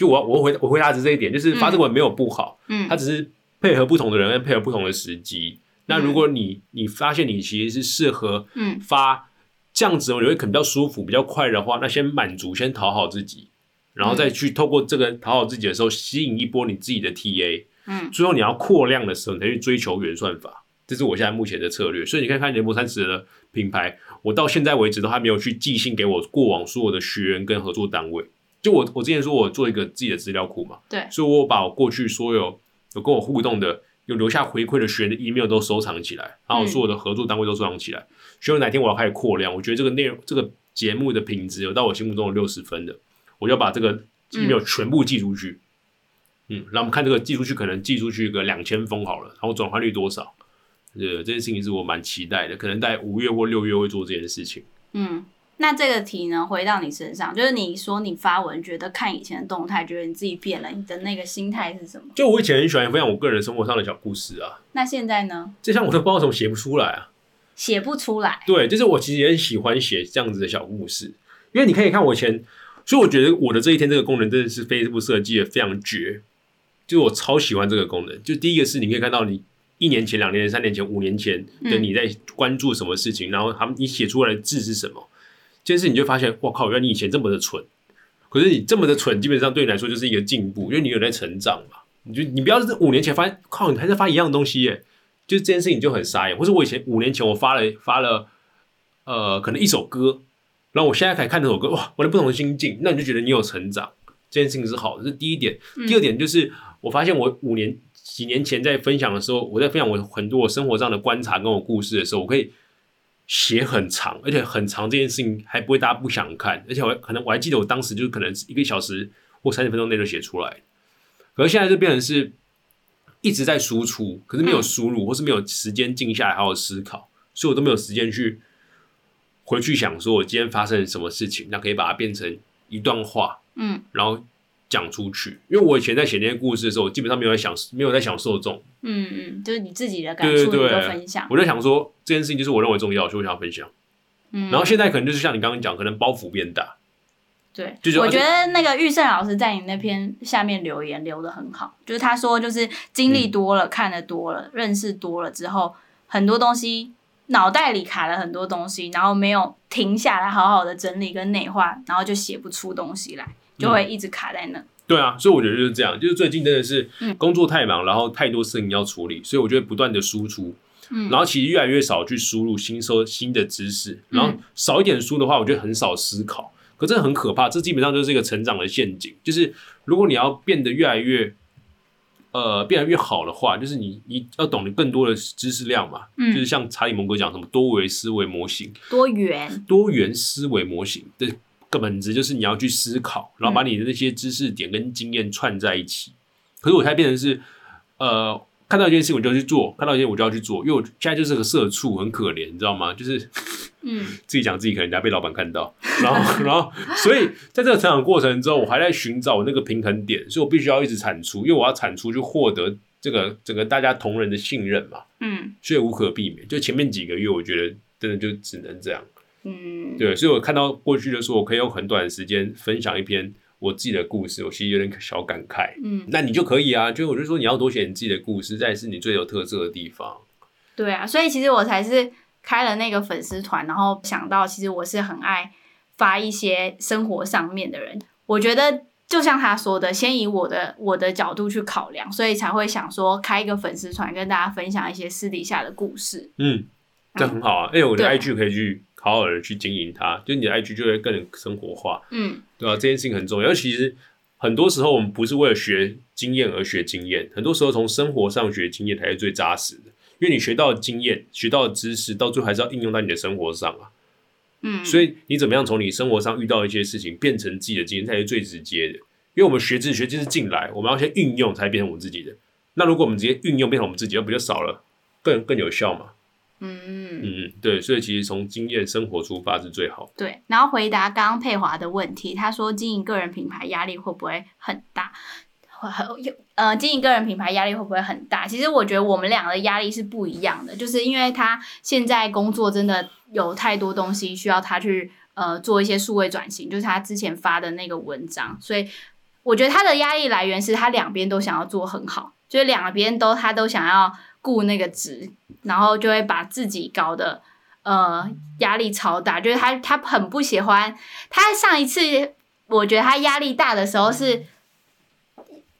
就我我回我回答是这一点，就是发这个文没有不好，嗯它只是配合不同的人，跟配合不同的时机。那如果你你发现你其实是适合嗯发这样子，我觉得可能比较舒服、比较快的话，那先满足，先讨好自己，然后再去透过这个讨好自己的时候，吸引一波你自己的 TA。嗯最后你要扩量的时候，你才去追求原算法，这是我现在目前的策略。所以你可以看联盟三十的品牌，我到现在为止都还没有去寄信给我过往所有的学员跟合作单位。就我我之前说我做一个自己的资料库嘛，对所以我把我过去所有有跟我互动的、有留下回馈的学员的 email 都收藏起来，然后所有的合作单位都收藏起来。所以哪天我要开始扩量，我觉得这个内容、这个节目的品质有到我心目中有六十分的，我就把这个 email 全部寄出去。嗯，然后我们看这个寄出去，可能寄出去个两千封好了，然后转换率多少？呃，这件事情是我蛮期待的，可能在五月或六月会做这件事情。嗯。那这个题呢，回到你身上，就是你说你发文觉得看以前的动态，觉得你自己变了，你的那个心态是什么？就我以前很喜欢分享我个人生活上的小故事啊，那现在呢？这像我都不知道怎么写不出来啊。写不出来。对，就是我其实也很喜欢写这样子的小故事，因为你可以看我以前，所以我觉得我的这一天这个功能真的是 Facebook 设计的非常绝，就是我超喜欢这个功能。就第一个是你可以看到你一年前、两年前、三年前、五年前的你在关注什么事情，然后他们你写出来的字是什么，这件事你就发现，哇靠，原来你以前这么的蠢，可是你这么的蠢，基本上对你来说就是一个进步，因为你有在成长嘛。你就你不要是五年前发现，靠，你还在发一样的东西耶，就是这件事情就很傻眼。或者我以前五年前我发了发了呃，可能一首歌，然后我现在可以看这首歌，哇，我的不同的心境，那你就觉得你有成长，这件事情是好的，这是第一点。第二点就是我发现我五年几年前在分享的时候，我在分享我很多我生活上的观察跟我故事的时候，我可以写很长，而且很长这件事情还不会大家不想看，而且我可能我还记得我当时就是可能一个小时或三十分钟内就写出来，可是现在就变成是一直在输出，可是没有输入，或是没有时间静下来好好思考，所以我都没有时间去回去想说我今天发生了什么事情，那可以把它变成一段话，嗯。然后讲出去。因为我以前在写那些故事的时候，我基本上没有在想，没有在想受众，嗯嗯，就是你自己的感触，你就对。分享。我就想说这件事情就是我认为重要，所以我想要分享。嗯，然后现在可能就是像你刚刚讲，可能包袱变大，对，我觉得那个玉胜老师在你那篇下面留言留的很好，就是他说，就是经历多了、看的多了、认识多了之后，很多东西脑袋里卡了很多东西，然后没有停下来好好的整理跟内化，然后就写不出东西来，就会一直卡在那。对啊，所以我觉得就是这样，就是最近真的是嗯。工作太忙，然后太多事情要处理，所以我觉得不断的输出，嗯。然后其实越来越少去输入新收新的知识，然后少一点输的话，我觉得很少思考，可这很可怕，这基本上就是一个成长的陷阱，就是如果你要变得越来越。呃，变得越好的话，就是你你要懂得更多的知识量嘛，嗯。就是像查理蒙哥讲什么多维思维模型，多元，多元思维模型的本质就是你要去思考，然后把你的那些知识点跟经验串在一起。可是我现在变成是，呃，看到一件事情我就要去做，看到一件我就要去做，因为我现在就是个社畜，很可怜，你知道吗？就是嗯 *laughs* 自己讲自己，可能人家被老板看到，然后然后所以在这个成长过程中，我还在寻找我那个平衡点，所以我必须要一直产出，因为我要产出去获得这个整个大家同仁的信任嘛，嗯所以无可避免。就前面几个月，我觉得真的就只能这样。嗯，对，所以我看到过去的时候，我可以用很短的时间分享一篇我自己的故事，我其实有点小感慨。嗯，那你就可以啊，就我就说你要多写你自己的故事，这才是你最有特色的地方。对啊，所以其实我才是开了那个粉丝团，然后想到其实我是很爱发一些生活上面的人，我觉得。就像他说的，先以我的我的角度去考量，所以才会想说开一个粉丝团，跟大家分享一些私底下的故事。嗯，这很好啊。哎、我的对 IG 可以去好好的去经营它，就你的 IG 就会更生活化，嗯对吧、这件事情很重要。而其实很多时候我们不是为了学经验而学经验，很多时候从生活上学经验才是最扎实的。因为你学到的经验、学到的知识，到最后还是要应用到你的生活上啊。嗯，所以你怎么样从你生活上遇到一些事情变成自己的经验，才是最直接的。因为我们学知识学知识进来，我们要先运用才变成我们自己的。那如果我们直接运用变成我们自己，那不就少了，更更有效嘛？嗯嗯，对。所以其实从经验生活出发是最好。对。然后回答刚刚佩华的问题，他说经营个人品牌压力会不会很大？呃，经营个人品牌压力会不会很大？其实我觉得我们俩的压力是不一样的，就是因为他现在工作真的有太多东西需要他去呃做一些数位转型，就是他之前发的那个文章，所以我觉得他的压力来源是他两边都想要做很好，就是两边都他都想要顾那个值，然后就会把自己搞得呃压力超大，就是他他很不喜欢他上一次我觉得他压力大的时候是。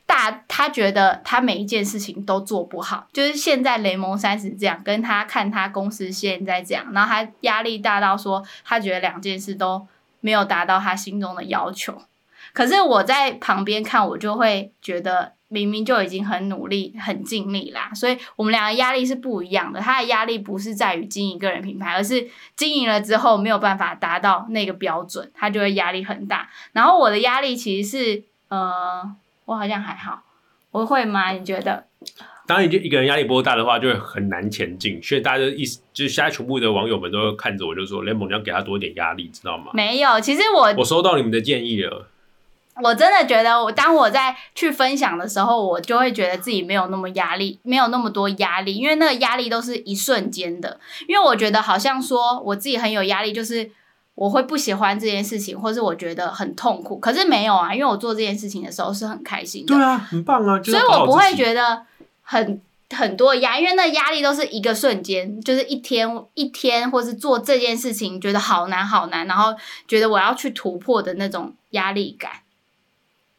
大，他觉得他每一件事情都做不好，就是现在雷蒙三十这样，跟他看他公司现在这样，然后他压力大到说，他觉得两件事都没有达到他心中的要求。可是我在旁边看，我就会觉得明明就已经很努力、很尽力啦，所以我们两个压力是不一样的。他的压力不是在于经营个人品牌，而是经营了之后没有办法达到那个标准，他就会压力很大。然后我的压力其实是，呃，我好像还好，我会吗？你觉得？当然，就一个人压力不够大的话，就会很难前进。所以大家的意思就是，现在全部的网友们都会看着我，就说：“雷蒙，你要给他多一点压力，知道吗没有，其实我？”我收到你们的建议了。我真的觉得，我当我在去分享的时候，我就会觉得自己没有那么压力，没有那么多压力，因为那个压力都是一瞬间的。因为我觉得好像说我自己很有压力，就是我会不喜欢这件事情，或是我觉得很痛苦。可是没有啊，因为我做这件事情的时候是很开心的。对啊，很棒啊！就所以我不会觉得很很多压，因为那压力都是一个瞬间，就是一天一天，或是做这件事情觉得好难好难，然后觉得我要去突破的那种压力感。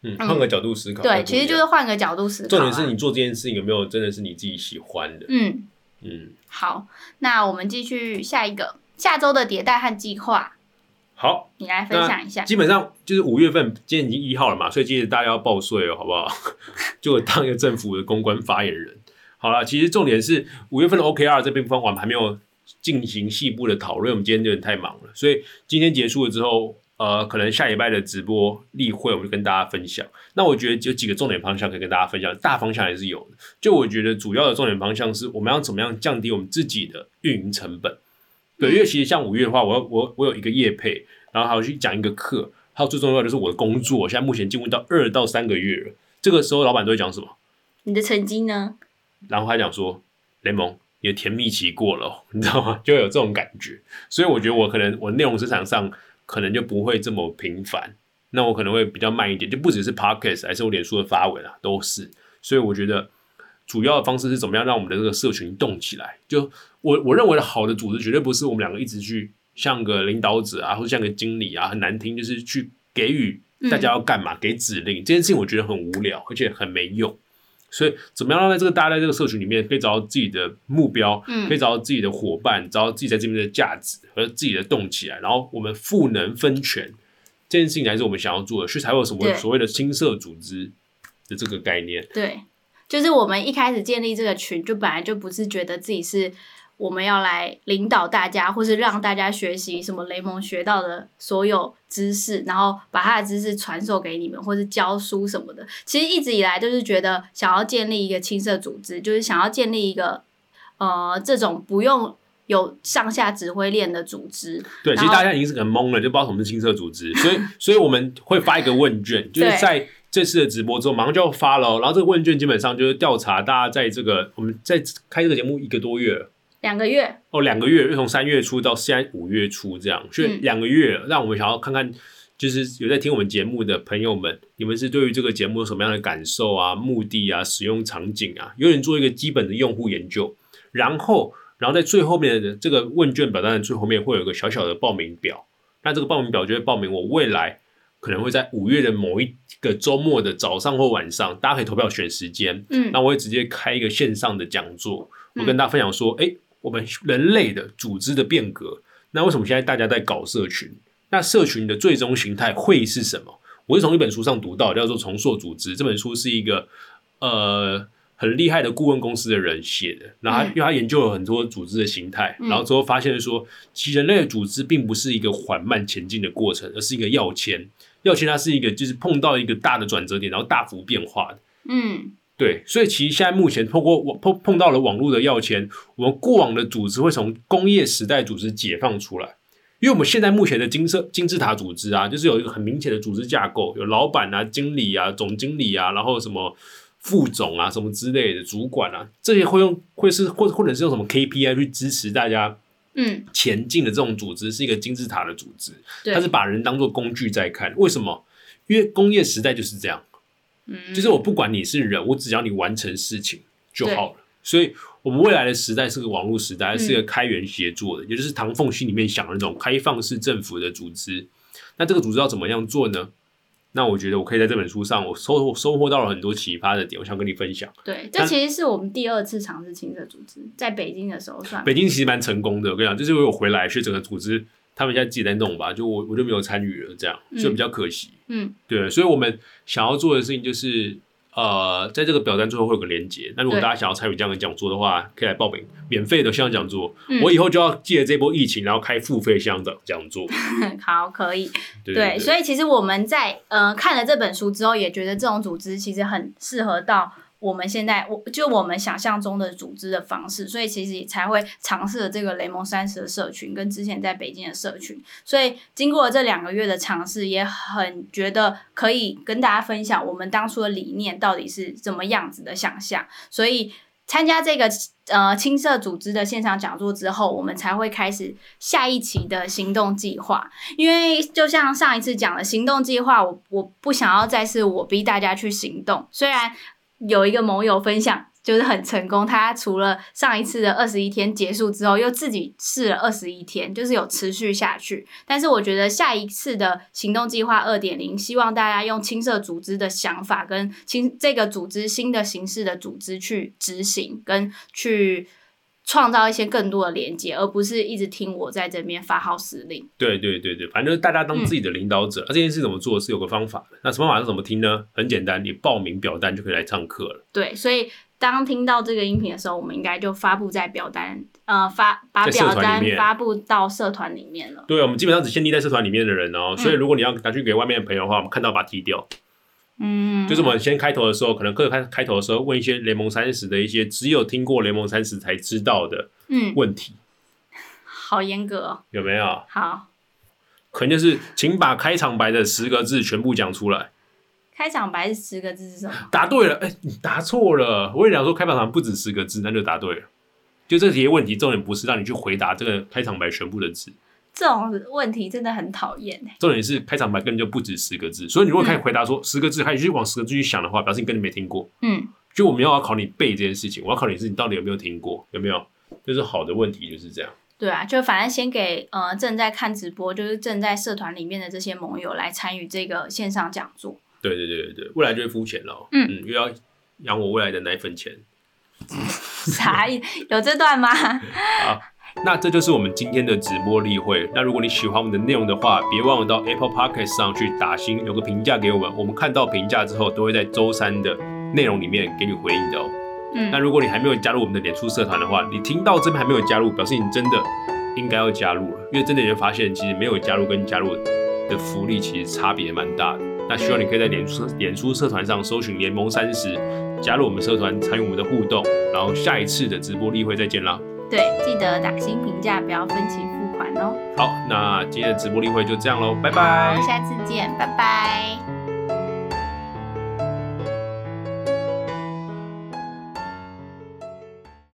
嗯，换个角度思考。对，其实就是换个角度思考啊。重点是你做这件事情有没有真的是你自己喜欢的？嗯，嗯，好，那我们继续下一个。下周的迭代和计划，好，你来分享一下。基本上就是五月份，今天已经一号了嘛，所以记得大家要报税哦，好不好？*laughs* 就我当一个政府的公关发言人。好了，其实重点是五月份的 OKR 这边方我们还没有进行细部的讨论，我们今天有点太忙了，所以今天结束了之后，呃，可能下礼拜的直播例会我们就跟大家分享。那我觉得有几个重点方向可以跟大家分享，大方向还是有的。就我觉得主要的重点方向是我们要怎么样降低我们自己的运营成本。对，因为其实像五月的话，我我我有一个业配，然后还要去讲一个课，还有最重要的就是我的工作，现在目前进入到二到三个月了。这个时候老板都会讲什么？你的成绩呢？然后他讲说：“雷蒙，你的甜蜜期过了，你知道吗？*laughs* 就有这种感觉。所以我觉得我可能我内容市场上可能就不会这么频繁，那我可能会比较慢一点，就不只是 podcast，还是我脸书的发文啊，都是。所以我觉得主要的方式是怎么样让我们的这个社群动起来。就我我认为的好的组织，绝对不是我们两个一直去像个领导者啊，或者像个经理啊，很难听，就是去给予大家要干嘛，给指令这件事情，我觉得很无聊，而且很没用。”所以，怎么样让在这个大家在这个社群里面可以找到自己的目标，嗯，可以找到自己的伙伴，找到自己在这边的价值和自己的动起来，然后我们赋能分权这件事情才是我们想要做的，所以才会有什么所谓的青社组织的这个概念。对，就是我们一开始建立这个群，就本来就不是觉得自己是。我们要来领导大家，或是让大家学习什么雷蒙学到的所有知识，然后把他的知识传授给你们，或是教书什么的。其实一直以来都是觉得想要建立一个青社组织，就是想要建立一个呃这种不用有上下指挥链的组织。对，其实大家已经是很懵了，就不知道什么是青社组织。*laughs* 所以，所以我们会发一个问卷，就是在这次的直播之后马上就要发了。然后这个问卷基本上就是调查大家在这个我们在开这个节目一个多月了。两个月哦，两个月，又从三月初到现在五月初这样，所以两个月，让我们想要看看，就是有在听我们节目的朋友们，你们是对于这个节目有什么样的感受啊、目的啊、使用场景啊？有人做一个基本的用户研究，然后，然后在最后面的这个问卷表单的最后面会有一个小小的报名表，那这个报名表就会报名我未来可能会在五月的某一个周末的早上或晚上，大家可以投票选时间，嗯，那我会直接开一个线上的讲座，我跟大家分享说，哎。我们人类的组织的变革，那为什么现在大家在搞社群？那社群的最终形态会是什么？我是从一本书上读到，叫做《重塑组织》。这本书是一个呃很厉害的顾问公司的人写的，然后因为他研究了很多组织的形态，然后之后发现说，其实人类的组织并不是一个缓慢前进的过程，而是一个要签。要签它是一个就是碰到一个大的转折点，然后大幅变化的。嗯。对，所以其实现在目前透过网碰碰到了网络的要钱，我们过往的组织会从工业时代组织解放出来，因为我们现在目前的金色金字塔组织啊，就是有一个很明显的组织架构，有老板啊、经理啊、总经理啊，然后什么副总啊、什么之类的主管啊，这些会用会是或或者是用什么 KPI 去支持大家嗯前进的这种组织，是一个金字塔的组织，它是把人当做工具在看。为什么？因为工业时代就是这样。就是我不管你是人，我只要你完成事情就好了。所以，我们未来的时代是个网络时代，是个开源协作的，也就是唐凤心里面想的那种开放式政府的组织。那这个组织要怎么样做呢？那我觉得我可以在这本书上，我收收获到了很多启发的点，我想跟你分享。对，这其实是我们第二次尝试新的组织，在北京的时候算。北京其实蛮成功的，我跟你讲，就是我有回来去整个组织。他们现在自己在弄吧，就我我就没有参与了，这样所以比较可惜。嗯，对，所以我们想要做的事情就是，呃，在这个表单最后会有个连接。那如果大家想要参与这样的讲座的话，可以来报名免费的线上讲座。我以后就要借这波疫情，然后开付费线上的讲座。*laughs* 好，可以。对，所以其实我们在呃看了这本书之后，也觉得这种组织其实很适合到。我们现在，我就我们想象中的组织的方式，所以其实才会尝试了这个雷蒙三十的社群，跟之前在北京的社群。所以经过这两个月的尝试，也很觉得可以跟大家分享我们当初的理念到底是怎么样子的想象。所以参加这个呃青社组织的线上讲座之后，我们才会开始下一期的行动计划。因为就像上一次讲的行动计划，我我不想要再是我逼大家去行动，虽然。有一个盟友分享，就是很成功。他除了上一次的二十一天结束之后，又自己试了二十一天，就是有持续下去。但是我觉得下一次的行动计划二点零，希望大家用青色组织的想法跟青这个组织新的形式的组织去执行，跟去。创造一些更多的连接，而不是一直听我在这边发号施令。对对对对，反正就是大家当自己的领导者。那、这件事怎么做是有个方法的。那什么方法是怎么听呢？很简单，你报名表单就可以来上课了。对，所以当听到这个音频的时候，我们应该就发布在表单，呃，发把表单发布到社团里面了。对，我们基本上只限定在社团里面的人哦。所以如果你要拿去给外面的朋友的话，我们看到把它踢掉。嗯，就是我们先开头的时候，可能各开开头的时候问一些联盟三十的一些只有听过联盟三十才知道的嗯，问题，好严格哦。有没有？好，可能就是请把开场白的十个字全部讲出来。开场白是十个字是什么？答对了，哎、你答错了。我跟你讲说，开场白不止十个字，那就答对了。就这些问题，重点不是让你去回答这个开场白全部的字，这种问题真的很讨厌哎。重点是开场白根本就不止十个字。所以你如果开始回答说十个字，还去往十个字去想的话，表示你根本没听过。嗯，就我没有要考你背这件事情，我要考你是你到底有没有听过，有没有？就是好的问题就是这样。对啊，就反正先给呃正在看直播，就是正在社团里面的这些盟友来参与这个线上讲座。对对对对对，未来就会肤浅了嗯。嗯又要养我未来的奶粉钱。*laughs* 啥意？有这段吗？*laughs* 那这就是我们今天的直播例会。那如果你喜欢我们的内容的话，别忘了到 Apple Podcast 上去打星，留个评价给我们。我们看到评价之后，都会在周三的内容里面给你回应的哦。嗯那嗯，如果你还没有加入我们的脸书社团的话，你听到这边还没有加入，表示你真的应该要加入了，因为真的你会发现，其实没有加入跟加入的福利其实差别蛮大的。那希望你可以在脸书脸书社团上搜寻联盟三十，加入我们社团，参与我们的互动。然后下一次的直播例会再见啦。对，记得打新评价，不要分期付款哦。好，那今天的直播例会就这样喽，拜拜，。下次见，拜拜。